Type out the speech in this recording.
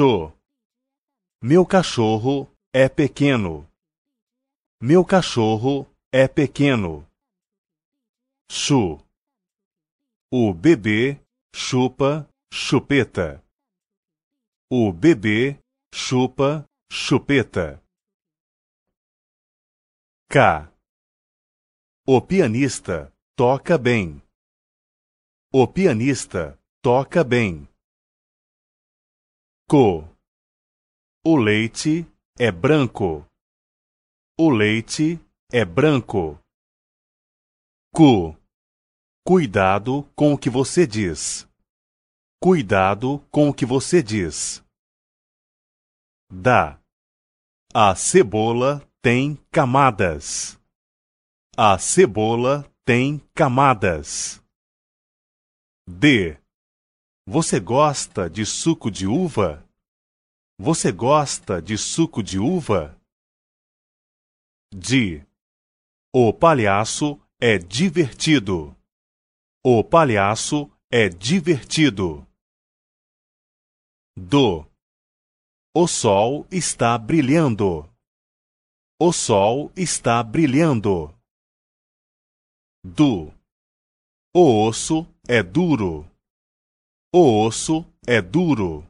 Show. Meu cachorro é pequeno. Meu cachorro é pequeno. Chu. O bebê chupa chupeta. O bebê chupa chupeta. K. O pianista toca bem. O pianista toca bem. Co. O leite é branco. O leite é branco. Cu. Cuidado com o que você diz. Cuidado com o que você diz. Da. A cebola tem camadas. A cebola tem camadas. D. Você gosta de suco de uva? Você gosta de suco de uva? D. O palhaço é divertido. O palhaço é divertido. Do. O sol está brilhando. O sol está brilhando. Du. O osso é duro. O osso é duro.